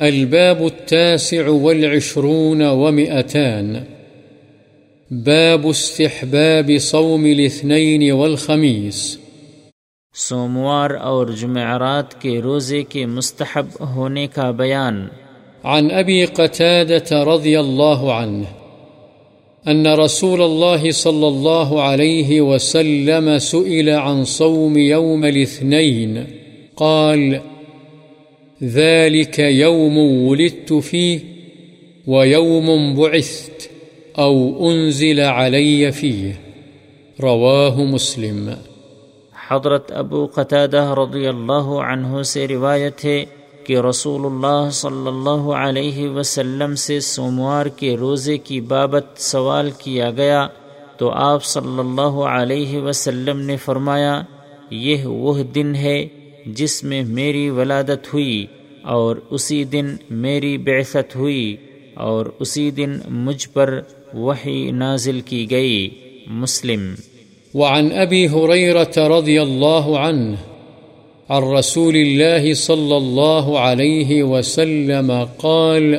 الباب التاسع والعشرون ومئتان. باب استحباب صوم الاثنين والخميس. سوموار اور جمعرات کے روزے کے مستحب ہونے کا بیان. عن أبي قتادة رضي الله عنه أن رسول الله صلى الله عليه وسلم سئل عن صوم يوم الاثنين قال ذلك يوم ولدت فيه ويوم بعثت أو أنزل علي فيه رواه مسلم حضرت ابو قتادہ رضی اللہ عنہ سے روایت ہے کہ رسول اللہ صلی اللہ علیہ وسلم سے سوموار کے روزے کی بابت سوال کیا گیا تو آپ صلی اللہ علیہ وسلم نے فرمایا، یہ وہ دن ہے جس میں میری ولادت ہوئی اور اسی دن میری بعثت ہوئی اور اسی دن مجھ پر وحی نازل کی گئی۔ مسلم۔ وعن أبي هريرة رضي الله عنه عن رسول الله صلى الله عليه وسلم قال،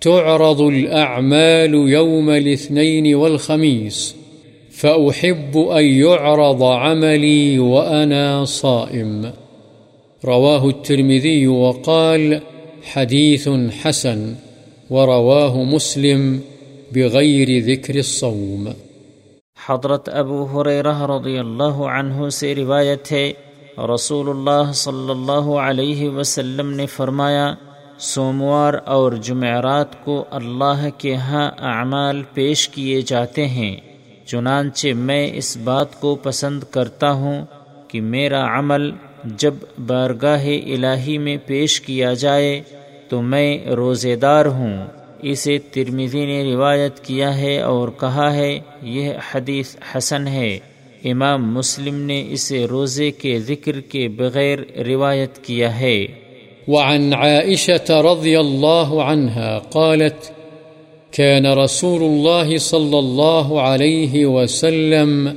تعرض الأعمال يوم الاثنين والخميس فأحب أن يعرض عملي وأنا صائم. رواه الترمذي وقال حديث حسن. ورواه مسلم بغير ذكر الصوم. حضرت ابو حریرہ رضی اللہ عنہ سے روایت ہے رسول اللہ صلی اللہ علیہ وسلم نے فرمایا، سوموار اور جمعرات کو اللہ کے ہاں اعمال پیش کیے جاتے ہیں۔ چنانچہ میں اس بات کو پسند کرتا ہوں کہ میرا عمل جب بارگاہ الہی میں پیش کیا جائے تو میں روزے دار ہوں۔ اسے ترمیزی نے روایت کیا ہے اور کہا ہے، یہ حدیث حسن ہے۔ امام مسلم نے اسے روزے کے ذکر کے بغیر روایت کیا ہے۔ وعن عائشة رضي الله عنها قالت كان رسول الله صلى الله عليه وسلم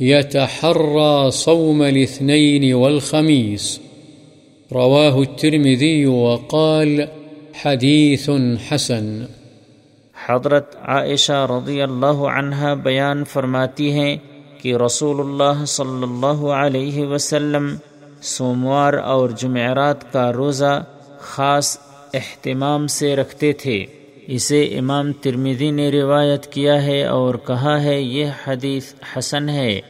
يتحرى صوم الاثنين والخميس. رواه الترمذي وقال حديث حسن. حضرت عائشہ رضی اللہ عنہ بیان فرماتی ہیں کہ رسول اللہ صلی اللہ علیہ وسلم سوموار اور جمعرات کا روزہ خاص اہتمام سے رکھتے تھے۔ اسے امام ترمیدی نے روایت کیا ہے اور کہا ہے یہ حدیث حسن ہے۔